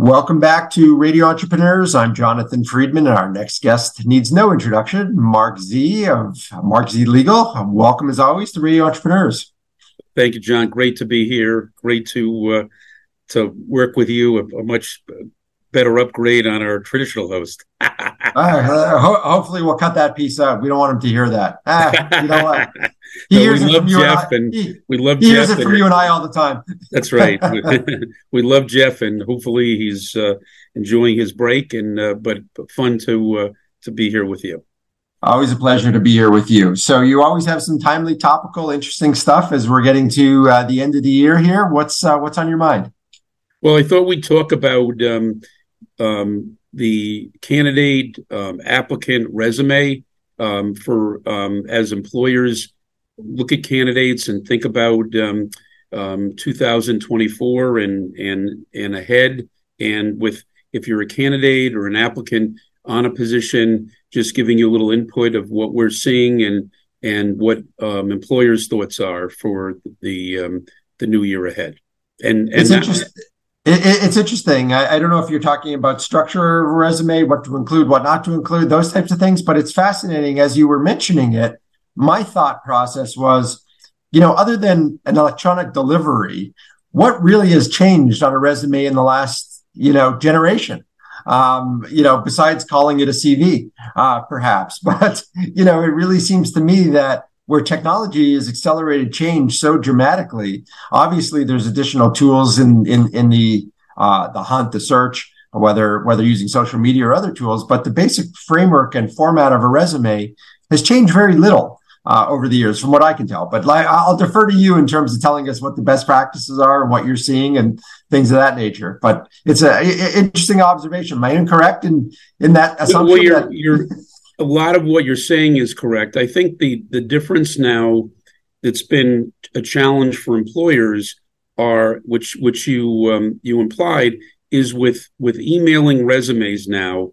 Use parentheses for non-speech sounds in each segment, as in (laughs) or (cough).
Welcome back to Radio Entrepreneurs. I'm Jonathan Freedman, and our next guest needs no introduction. Marc Z of Marc Z Legal. Welcome, as always, to Radio Entrepreneurs. Thank you, John. Great to be here. Great to uh, to work with you. A, a, much better upgrade on our traditional host. (laughs) uh, ho- hopefully, we'll cut that piece out. We don't want him to hear that. Ah, you know what? (laughs) He hears we love Jeff, and, and he, we love he Jeff. hears it from you and I all the time. (laughs) That's right. (laughs) we love Jeff, and hopefully, he's uh, enjoying his break. And uh, but, but fun to uh, to be here with you. Always a pleasure to be here with you. So you always have some timely, topical, interesting stuff as we're getting to uh, the end of the year here. What's uh, what's on your mind? Well, I thought we'd talk about um, um, the candidate um, applicant resume um, for um, as employers look at candidates and think about um, um, 2024 and and and ahead. And with if you're a candidate or an applicant on a position, just giving you a little input of what we're seeing and and what employers' thoughts are for the the new year ahead. And and that, it, it's interesting. I, I, don't know if you're talking about structure of a resume, what to include, what not to include, those types of things, but it's fascinating. As you were mentioning it, my thought process was, you know, other than an electronic delivery, what really has changed on a resume in the last, you know, generation? Um, you know, besides calling it a CV, uh, perhaps. (laughs) But, you know, it really seems to me that where technology has accelerated change so dramatically. Obviously, there's additional tools in in in the uh, the hunt, the search, whether whether using social media or other tools. But the basic framework and format of a resume has changed very little uh, over the years, from what I can tell. But like, I'll defer to you in terms of telling us what the best practices are and what you're seeing and things of that nature. But it's an interesting observation. Am I incorrect in in that assumption? Well, you're, that- you're (laughs) a lot of what you're saying is correct. I think the the difference now that's been a challenge for employers are which which you um, you implied is with with emailing resumes now.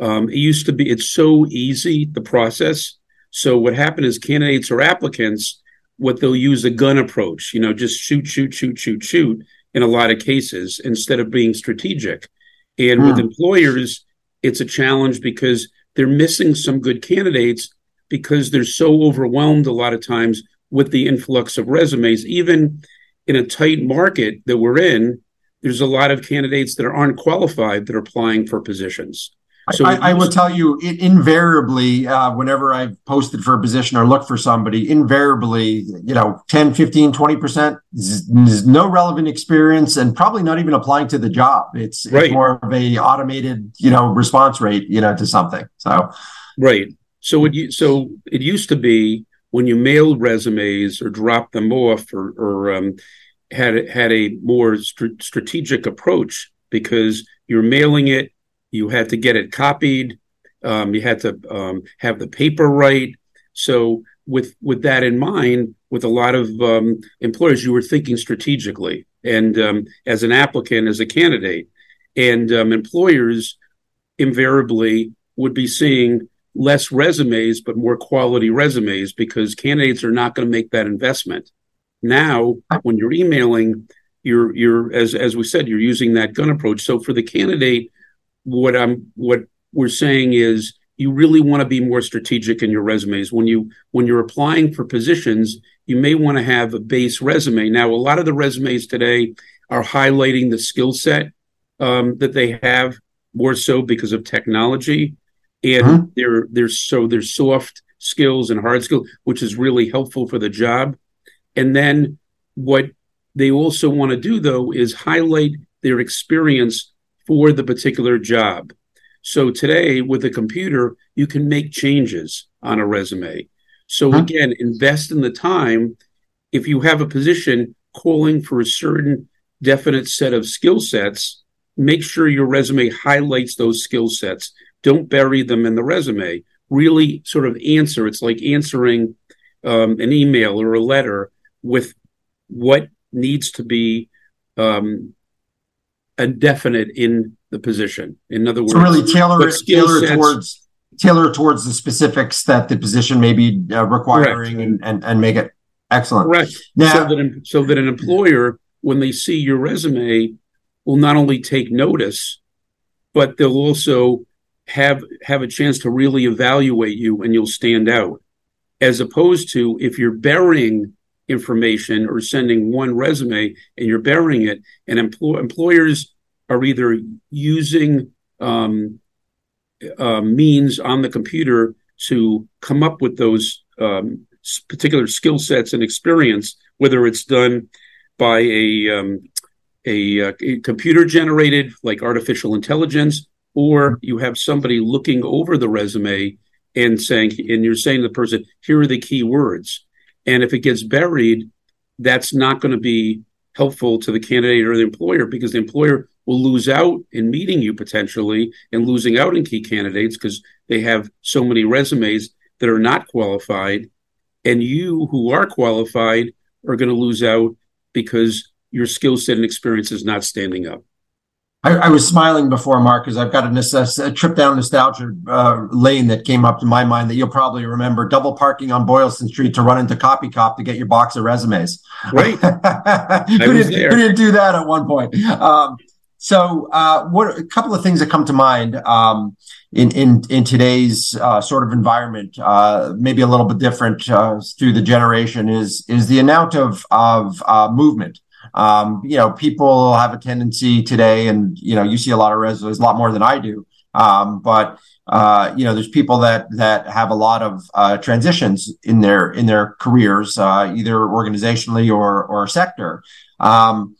Um, it used to be it's so easy the process. So what happened is candidates or applicants what they'll use a gun approach. You know, just shoot, shoot, shoot, shoot, shoot. In a lot of cases, instead of being strategic, and with hmm. employers, it's a challenge because they're missing some good candidates because they're so overwhelmed a lot of times with the influx of resumes. Even in a tight market that we're in, there's a lot of candidates that aren't qualified that are applying for positions. So I, I will tell you, it, invariably, uh, whenever I've posted for a position or looked for somebody, invariably, you know, 10, 15, 20% is no relevant experience and probably not even applying to the job. It's, right. it's more of a automated, you know, response rate, you know, to something. So, right. So it, so it used to be when you mailed resumes or dropped them off or, or um, had, had a more st- strategic approach because you're mailing it you had to get it copied. Um, you had to um, have the paper right. So with with that in mind, with a lot of um, employers, you were thinking strategically, and um, as an applicant, as a candidate, and um, employers invariably would be seeing less resumes but more quality resumes because candidates are not going to make that investment. Now, when you're emailing, you're you're as as we said, you're using that gun approach. So for the candidate what I'm what we're saying is you really want to be more strategic in your resumes. When you when you're applying for positions you may want to have a base resume. Now a lot of the resumes today are highlighting the skill set um, that they have more so because of technology and uh-huh. they're they're so there's soft skills and hard skills which is really helpful for the job. And then what they also want to do though is highlight their experience for the particular job. So today with a computer, you can make changes on a resume. So huh? again, invest in the time. If you have a position calling for a certain definite set of skill sets, make sure your resume highlights those skill sets. Don't bury them in the resume. Really sort of answer. It's like answering um, an email or a letter with what needs to be um, a definite in the position. In other words, so really tailor it, tailor sets, towards tailor towards the specifics that the position may be uh, requiring and, and and make it excellent. Correct. Now, so that so that an employer, when they see your resume, will not only take notice, but they'll also have have a chance to really evaluate you and you'll stand out. As opposed to if you're burying information or sending one resume and you're burying it, and empl- employers are either using um, uh, means on the computer to come up with those um, particular skill sets and experience, whether it's done by a, um, a, uh, a computer generated like artificial intelligence, or you have somebody looking over the resume and saying, and you're saying to the person, here are the key words. And if it gets buried, that's not going to be helpful to the candidate or the employer because the employer will lose out in meeting you potentially and losing out in key candidates because they have so many resumes that are not qualified. And you who are qualified are going to lose out because your skill set and experience is not standing up. I, I was smiling before, Marc, because I've got a, a, trip down nostalgia uh, lane that came up to my mind that you'll probably remember. Double parking on Boylston Street to run into Copy Cop to get your box of resumes. Right. (laughs) who, did, who, didn't do that at one point? Um, so, uh, what a couple of things that come to mind um, in in in today's uh, sort of environment, uh, maybe a little bit different uh, through the generation, is is the amount of of uh, movement. Um, you know, people have a tendency today, and you know, you see a lot of resumes, a lot more than I do. Um, but uh, you know, there's people that that have a lot of transitions in their in their careers, either organizationally or or sector. Um,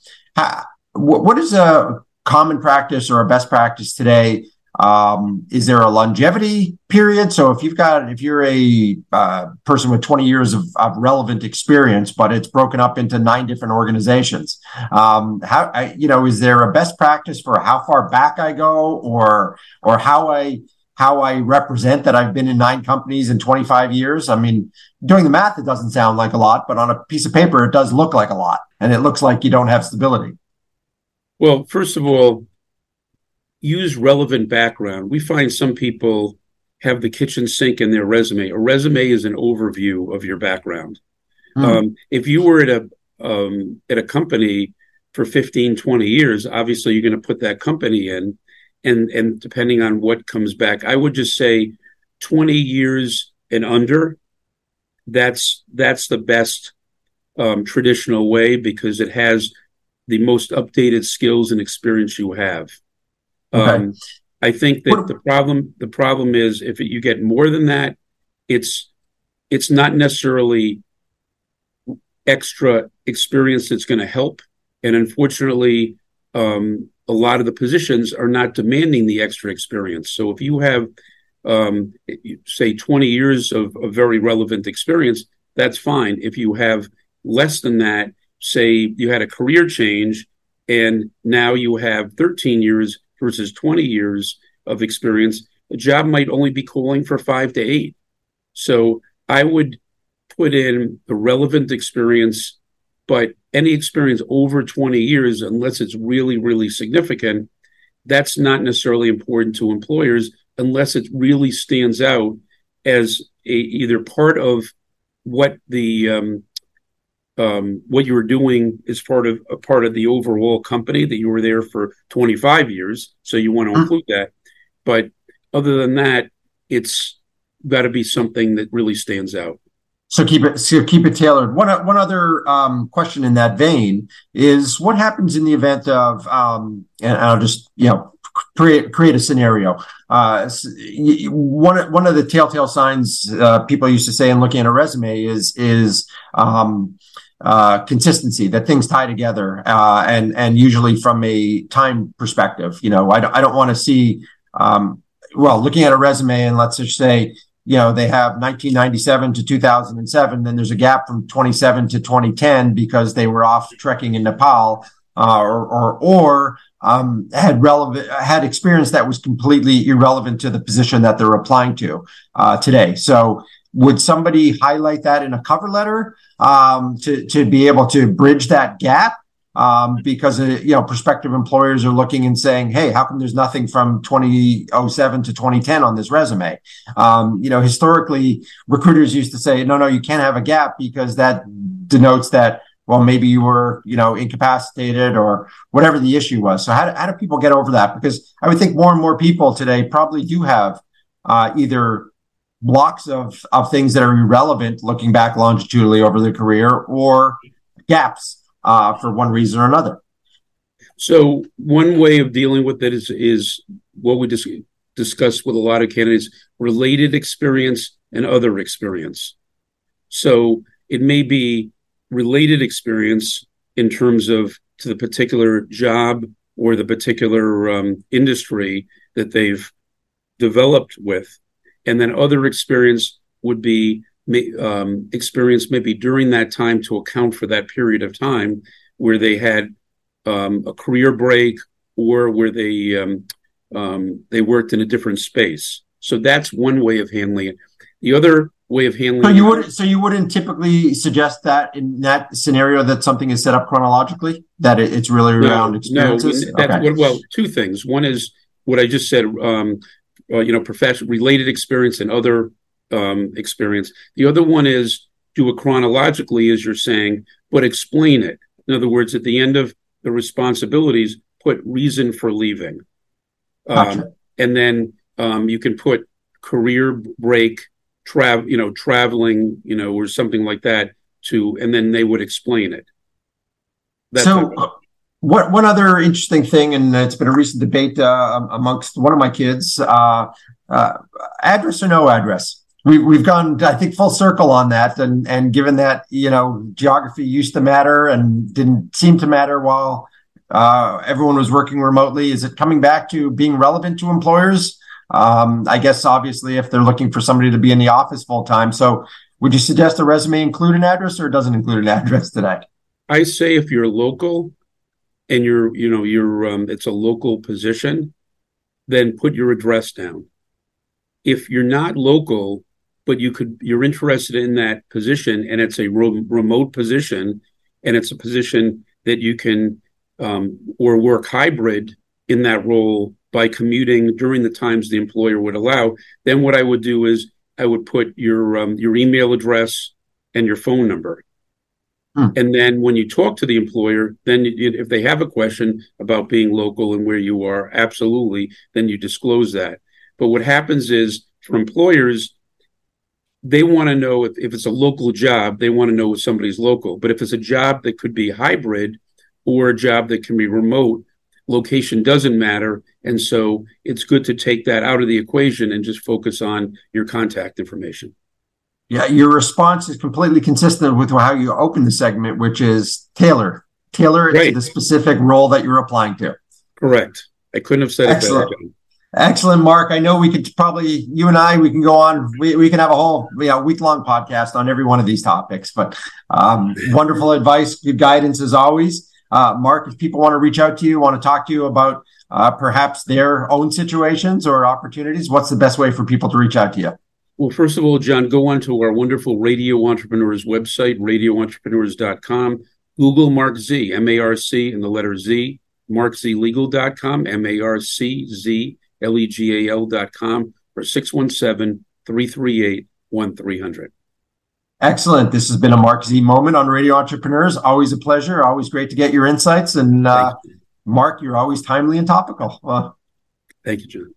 what is a common practice or a best practice today um, is there a longevity period? So if you've got if you're a uh, person with 20 years of, of, relevant experience but it's broken up into nine different organizations um, how I, you know is there a best practice for how far back i go or or how i how i represent that i've been in nine companies in 25 years? I mean doing the math it doesn't sound like a lot but on a piece of paper it does look like a lot and it looks like you don't have stability. Well, first of all, use relevant background. We find some people have the kitchen sink in their resume. A resume is an overview of your background. Hmm. Um, if you were at a um, at a company for 15, 20 years, obviously you're going to put that company in. And and depending on what comes back, I would just say 20 years and under. That's that's the best um, traditional way because it has the most updated skills and experience you have. Okay. Um, I think that what, the problem the problem is if you get more than that, it's it's not necessarily extra experience that's going to help. And unfortunately, um, a lot of the positions are not demanding the extra experience. So if you have, um, say, 20 years of, of very relevant experience, that's fine. If you have less than that, say you had a career change and now you have 13 years versus 20 years of experience, a job might only be calling for five to eight. So I would put in the relevant experience, but any experience over 20 years, unless it's really, really significant, that's not necessarily important to employers unless it really stands out as a, either part of what the um, what you were doing is part of a part of the overall company that you were there for 25 years. So you want to mm-hmm. include that. But other than that, it's got to be something that really stands out. So keep it so keep it tailored. One one other um, question in that vein is what happens in the event of um, and I'll just you know create create a scenario. Uh, one one of the telltale signs uh, people used to say in looking at a resume is is um, uh, consistency that things tie together uh, and and usually from a time perspective you know i, don't, I don't want to see um, well looking at a resume and let's just say you know they have 1997 to 2007 then there's a gap from 27 to 2010 because they were off trekking in nepal uh, or or, or um, had relevant had experience that was completely irrelevant to the position that they're applying to uh, today. So would somebody highlight that in a cover letter um, to to be able to bridge that gap? Um, because uh, you know prospective employers are looking and saying, "Hey, how come there's nothing from 2007 to 2010 on this resume?" Um, you know, historically, recruiters used to say, "No, no, you can't have a gap because that denotes that well, maybe you were, you know, incapacitated or whatever the issue was. So how do, how do people get over that? Because I would think more and more people today probably do have uh, either blocks of, of things that are irrelevant looking back longitudinally over their career or gaps uh, for one reason or another. So one way of dealing with it is is what we just discussed with a lot of candidates: related experience and other experience. So it may be related experience in terms of to the particular job or the particular um, industry that they've developed with, and then other experience would be um, experience maybe during that time to account for that period of time where they had um, a career break or where they um, um, they worked in a different space. So that's one way of handling it. The other way of handling. So you would so you wouldn't typically suggest that in that scenario that something is set up chronologically that it, it's really around no, experiences. No, okay. well, two things. One is what I just said. Um, uh, you know, professional related experience and other um, experience. The other one is do it chronologically, as you're saying, but explain it. In other words, at the end of the responsibilities, put reason for leaving. Gotcha. Um, and then um, you can put career break, travel, you know, traveling, you know, or something like that to, and then they would explain it. That's so, what one other interesting thing, and it's been a recent debate uh, amongst one of my kids: uh, uh, address or no address we, we've gone, I think, full circle on that. And, and given that, you know, geography used to matter and didn't seem to matter while uh, everyone was working remotely, is it coming back to being relevant to employers? Um, I guess, obviously, if they're looking for somebody to be in the office full time. So would you suggest a resume include an address or doesn't include an (laughs) address today? I say if you're local and you're, you know, you're, um, it's a local position, then put your address down. If you're not local, but you could you're interested in that position and it's a re- remote position and it's a position that you can um, or work hybrid in that role by commuting during the times the employer would allow then what i would do is i would put your um, your email address and your phone number hmm. and then when you talk to the employer then if they have a question about being local and where you are absolutely then you disclose that but what happens is for employers they want to know if, if it's a local job, they want to know if somebody's local. But if it's a job that could be hybrid or a job that can be remote, location doesn't matter. And so it's good to take that out of the equation and just focus on your contact information. Yeah, your response is completely consistent with how you open the segment, which is tailor, tailor right. to the specific role that you're applying to. Correct. I couldn't have said Excellent. it better. Excellent, Marc. I know we could probably you and I we can go on. We, we can have a whole you know, week long podcast on every one of these topics. But um, wonderful advice, good guidance as always. Uh, Marc, if people want to reach out to you, want to talk to you about uh, perhaps their own situations or opportunities, what's the best way for people to reach out to you? Well, first of all, John, go on to our wonderful Radio Entrepreneurs website, radioentrepreneurs.com. Google Marc Z, M A R C, and the letter Z, marczlegal.com, M A R C Z L-E-G-A-L dot com or 617-338-1300. Excellent. This has been a Marc Z moment on Radio Entrepreneurs. Always a pleasure. Always great to get your insights. And uh, you. Marc, you're always timely and topical. Uh, (laughs) Thank you, John.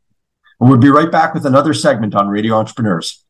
We'll be right back with another segment on Radio Entrepreneurs.